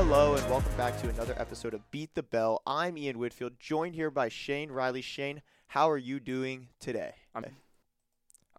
Hello and welcome back to another episode of Beat the Bell. I'm Ian Whitfield, joined here by Shane Riley. Shane, how are you doing today? I'm,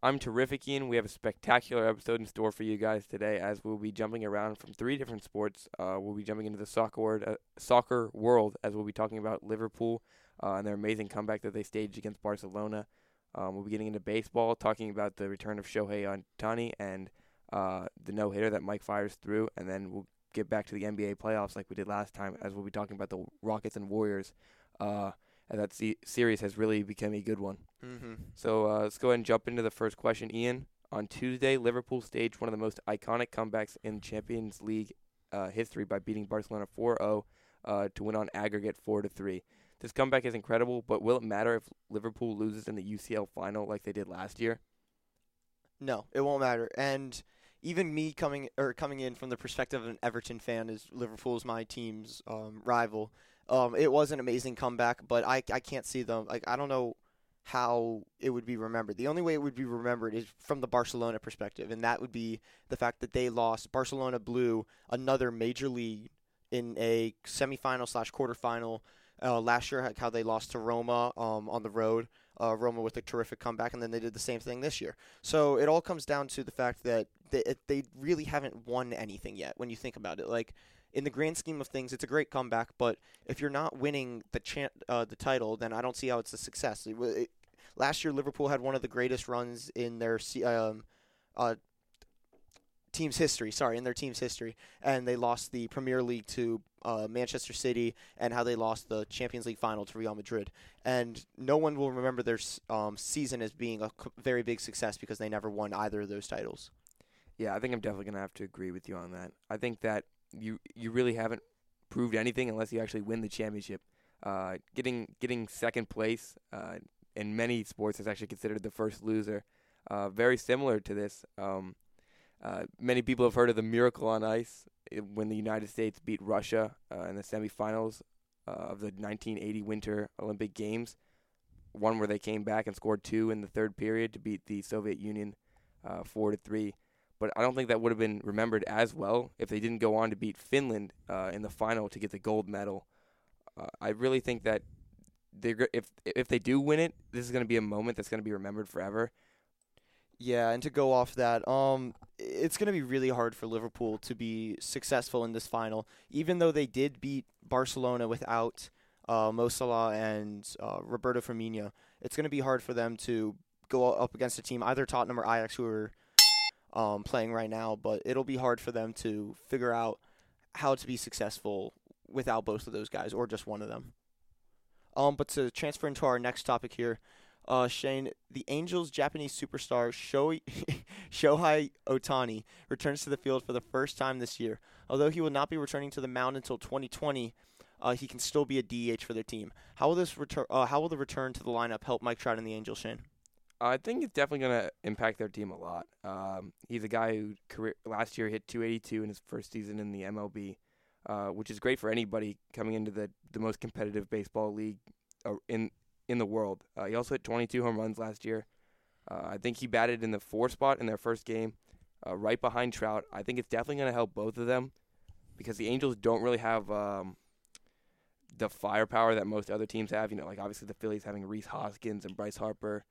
I'm terrific, Ian. We have a spectacular episode in store for you guys today, as we'll be jumping around from three different sports. Uh, we'll be jumping into the soccer world, uh, soccer world, as we'll be talking about Liverpool uh, and their amazing comeback that they staged against Barcelona. Um, we'll be getting into baseball, talking about the return of Shohei Ohtani and uh, the no hitter that Mike Fiers threw, and then we'll get back to the NBA playoffs like we did last time, as we'll be talking about the Rockets and Warriors. Uh, and that se- series has really become a good one. Mm-hmm. So uh, let's go ahead and jump into the first question, Ian. On Tuesday, Liverpool staged one of the most iconic comebacks in Champions League uh, history by beating Barcelona 4-0 uh, to win on aggregate 4-3. This comeback is incredible, but will it matter if Liverpool loses in the UCL final like they did last year? No, it won't matter. And even me coming or coming in from the perspective of an Everton fan, as Liverpool's my team's um, rival. Um, it was an amazing comeback, but I I can't see them. Like I don't know how it would be remembered. The only way it would be remembered is from the Barcelona perspective, and that would be the fact that they lost. Barcelona blew another major league in a semifinal slash quarterfinal uh, last year. How they lost to Roma um, on the road. Uh, Roma with a terrific comeback, and then they did the same thing this year. So it all comes down to the fact that they, they really haven't won anything yet. When you think about it, like in the grand scheme of things, it's a great comeback. But if you're not winning the chan- uh, the title, then I don't see how it's a success. It, it, last year, Liverpool had one of the greatest runs in their um, uh, team's history. Sorry, in their team's history, and they lost the Premier League to uh, Manchester City, and how they lost the Champions League final to Real Madrid. And no one will remember their um, season as being a very big success because they never won either of those titles. Yeah, I think I'm definitely gonna have to agree with you on that. I think that you you really haven't proved anything unless you actually win the championship. Uh, getting getting second place uh, in many sports is actually considered the first loser. Uh, very similar to this. Um, uh, many people have heard of the miracle on ice when the United States beat Russia uh, in the semifinals uh, of the 1980 Winter Olympic Games. One where they came back and scored two in the third period to beat the Soviet Union four to three but I don't think that would have been remembered as well if they didn't go on to beat Finland uh, in the final to get the gold medal. Uh, I really think that they if if they do win it, this is going to be a moment that's going to be remembered forever. Yeah, and to go off that, um, it's going to be really hard for Liverpool to be successful in this final, even though they did beat Barcelona without uh, Mo Salah and uh, Roberto Firmino. It's going to be hard for them to go up against a team, either Tottenham or Ajax, who are um, playing right now, but it'll be hard for them to figure out how to be successful without both of those guys or just one of them. Um, but to transfer into our next topic here, uh, Shane, the Angels' Japanese superstar Shohei, Shohei Ohtani returns to the field for the first time this year. Although he will not be returning to the mound until 2020, uh, he can still be a DH for their team. How will this return? Uh, how will the return to the lineup help Mike Trout and the Angels, Shane? I think it's definitely going to impact their team a lot. Um, he's a guy who career, last year hit 282 in his first season in the MLB, uh, which is great for anybody coming into the, the most competitive baseball league uh, in in the world. Uh, he also hit 22 home runs last year. Uh, I think he batted in the four spot in their first game, uh, right behind Trout. I think it's definitely going to help both of them because the Angels don't really have um, the firepower that most other teams have. You know, like obviously the Phillies having Rhys Hoskins and Bryce Harper.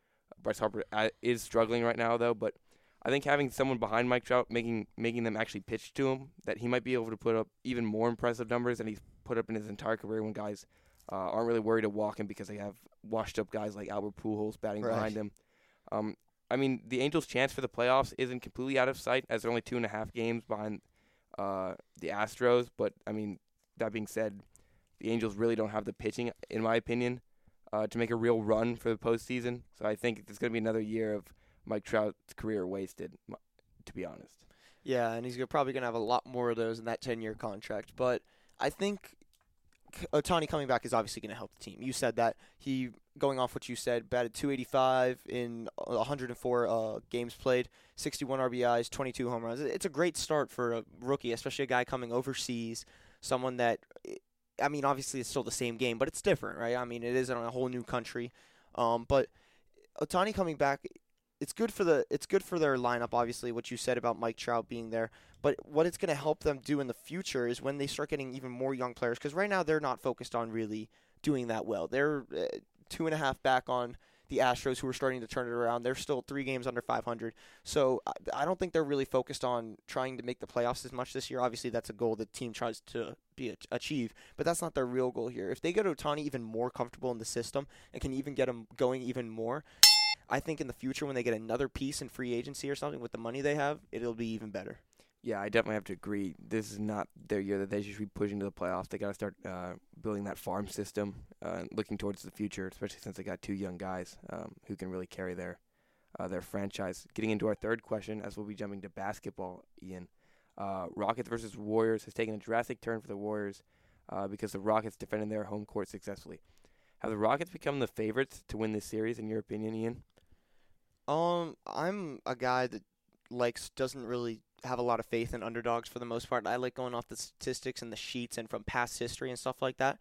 Bryce Harper uh, is struggling right now though, but I think having someone behind Mike Trout making making them actually pitch to him that he might be able to put up even more impressive numbers than he's put up in his entire career when guys uh, aren't really worried to walk him because they have washed up guys like Albert Pujols batting right. behind him. Um, I mean, the Angels' chance for the playoffs isn't completely out of sight as they're only two and a half games behind uh, the Astros. But I mean, that being said, the Angels really don't have the pitching, in my opinion, uh, to make a real run for the postseason. So I think it's going to be another year of Mike Trout's career wasted, to be honest. Yeah, and he's probably going to have a lot more of those in that 10 year contract. But I think Ohtani coming back is obviously going to help the team. You said that he, going off what you said, batted 285 in 104 uh, games played, 61 RBIs, 22 home runs. It's a great start for a rookie, especially a guy coming overseas, someone that I mean, obviously it's still the same game, but it's different, right? I mean, it is in a whole new country. Um, but Ohtani coming back, it's good for the it's good for their lineup. Obviously, what you said about Mike Trout being there, but what it's going to help them do in the future is when they start getting even more young players. Because right now they're not focused on really doing that well. They're uh, two and a half back on the Astros, who are starting to turn it around. They're still three games under 500. So I don't think they're really focused on trying to make the playoffs as much this year. Obviously, that's a goal the team tries to be achieve, but that's not their real goal here. If they get Ohtani even more comfortable in the system and can even get him going even more, I think in the future when they get another piece in free agency or something with the money they have, it'll be even better. Yeah, I definitely have to agree. This is not their year that they should be pushing to the playoffs. They got to start uh, building that farm system, uh, looking towards the future, especially since they got two young guys um, who can really carry their uh, their franchise. Getting into our third question, as we'll be jumping to basketball, Ian. Uh, Rockets versus Warriors has taken a drastic turn for the Warriors uh, because the Rockets defended their home court successfully. Have the Rockets become the favorites to win this series, in your opinion, Ian? Um, I'm a guy that likes doesn't really have a lot of faith in underdogs for the most part. I like going off the statistics and the sheets and from past history and stuff like that.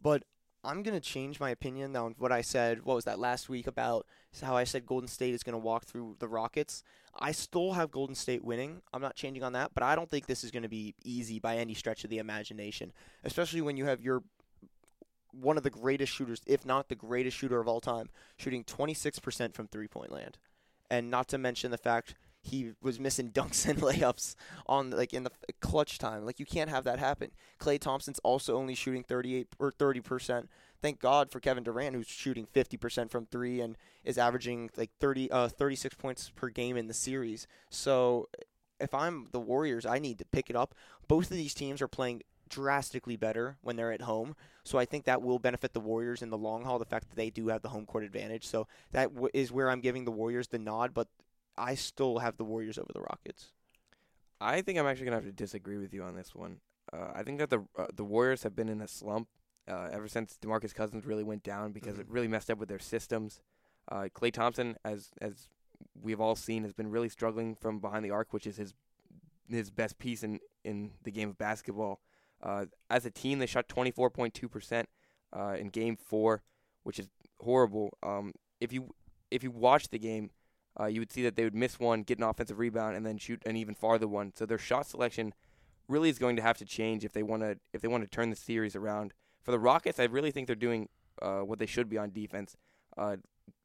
But I'm going to change my opinion on what I said. What was that last week about how I said Golden State is going to walk through the Rockets? I still have Golden State winning. I'm not changing on that, but I don't think this is going to be easy by any stretch of the imagination, especially when you have your one of the greatest shooters, if not the greatest shooter of all time, shooting 26% from three point land. And not to mention the fact he was missing dunks and layups on like in the clutch time. Like you can't have that happen. Klay Thompson's also only shooting 38 or 30%. Thank God for Kevin Durant who's shooting 50% from 3 and is averaging like 30 uh 36 points per game in the series. So if I'm the Warriors, I need to pick it up. Both of these teams are playing drastically better when they're at home. So I think that will benefit the Warriors in the long haul. The fact that they do have the home court advantage. So that w- is where I'm giving the Warriors the nod. But I still have the Warriors over the Rockets. I think I'm actually gonna have to disagree with you on this one. Uh, I think that the uh, the Warriors have been in a slump uh, ever since DeMarcus Cousins really went down because mm-hmm. it really messed up with their systems. Uh, Klay Thompson, as as we've all seen, has been really struggling from behind the arc, which is his his best piece in in the game of basketball. Uh, as a team, they shot 24.2% uh, in Game Four, which is horrible. Um, if you if you watch the game, uh, you would see that they would miss one, get an offensive rebound, and then shoot an even farther one. So their shot selection really is going to have to change if they want to if they want to turn the series around. For the Rockets, I really think they're doing uh, what they should be on defense, uh,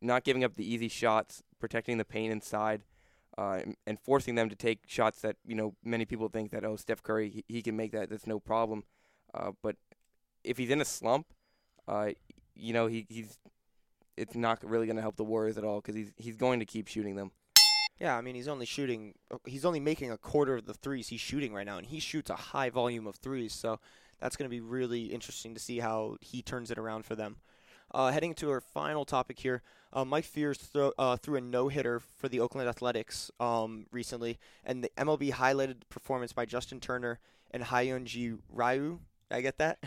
not giving up the easy shots, protecting the paint inside uh, and, forcing them to take shots that you know many people think that oh Steph Curry he, he can make that that's no problem, uh, but if he's in a slump, uh, you know he he's it's not really going to help the Warriors at all because he's he's going to keep shooting them. Yeah, I mean he's only shooting he's only making a quarter of the threes he's shooting right now, and he shoots a high volume of threes, so that's going to be really interesting to see how he turns it around for them. Uh, heading to our final topic here, uh, Mike throw, uh, threw a no hitter for the Oakland Athletics um, recently, and the MLB highlighted performance by Justin Turner and Hyunjin Ryu. I get that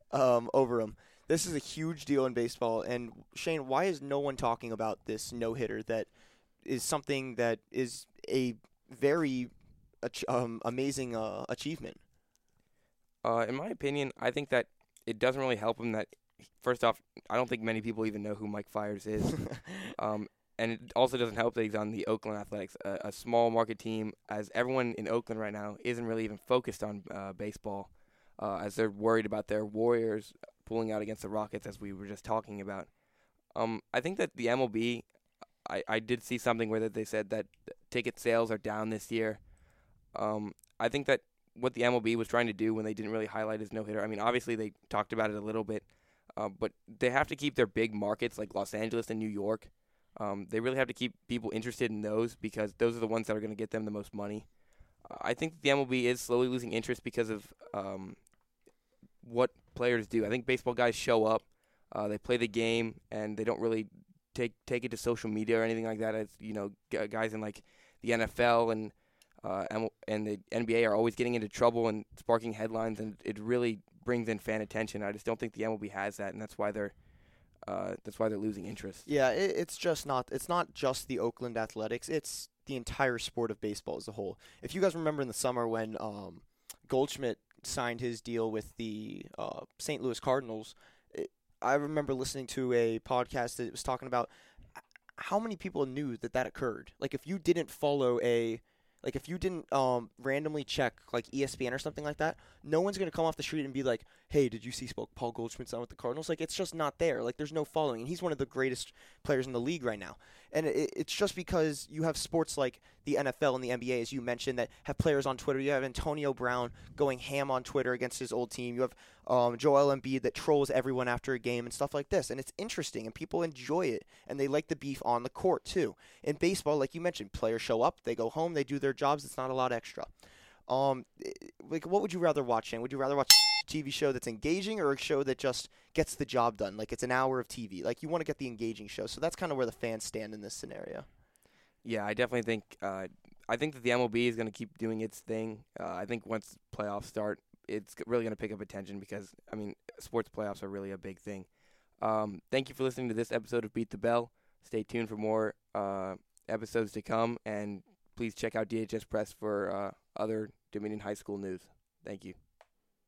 um, over him. This is a huge deal in baseball. And Shane, why is no one talking about this no hitter? That is something that is a very um, amazing uh, achievement. Uh, in my opinion, I think that it doesn't really help him that first off, I don't think many people even know who Mike Fiers is. um, and it also doesn't help that he's on the Oakland Athletics, a, a, small market team, as everyone in Oakland right now isn't really even focused on uh, baseball, uh, as they're worried about their Warriors pulling out against the Rockets, as we were just talking about. Um, I think that the MLB, I, I did see something where that they said that ticket sales are down this year. Um, I think that what the MLB was trying to do when they didn't really highlight his no hitter. I mean, obviously they talked about it a little bit, uh, but they have to keep their big markets like Los Angeles and New York. Um, they really have to keep people interested in those because those are the ones that are going to get them the most money. Uh, I think the MLB is slowly losing interest because of um, what players do. I think baseball guys show up, uh, they play the game, and they don't really take take it to social media or anything like that. As you know, guys in like the NFL and uh, and the NBA are always getting into trouble and sparking headlines, and it really brings in fan attention. I just don't think the MLB has that, and that's why they're uh, that's why they're losing interest. Yeah, it, it's just not. It's not just the Oakland Athletics. It's the entire sport of baseball as a whole. If you guys remember in the summer when um, Goldschmidt signed his deal with the uh, St. Louis Cardinals, it, I remember listening to a podcast that was talking about how many people knew that that occurred? Like if you didn't follow a like if you didn't um, randomly check like ESPN or something like that, no one's gonna come off the street and be like, "Hey, did you see Paul Goldschmidt sign with the Cardinals?" Like it's just not there. Like there's no following, and he's one of the greatest players in the league right now. And it, it's just because you have sports like the NFL and the NBA, as you mentioned, that have players on Twitter. You have Antonio Brown going ham on Twitter against his old team. You have um, Joel Embiid that trolls everyone after a game and stuff like this. And it's interesting, and people enjoy it, and they like the beef on the court too. In baseball, like you mentioned, players show up, they go home, they do their jobs. It's not a lot extra. Um, like, what would you rather watch? Shane? Would you rather watch a TV show that's engaging or a show that just gets the job done? Like it's an hour of TV. Like you want to get the engaging show. So that's kind of where the fans stand in this scenario. Yeah, I definitely think uh, I think that the MLB is going to keep doing its thing. Uh, I think once playoffs start, it's really going to pick up attention because I mean, sports playoffs are really a big thing. Um, thank you for listening to this episode of Beat the Bell. Stay tuned for more uh, episodes to come, and please check out DHS Press for uh, other Dominion High School news. Thank you.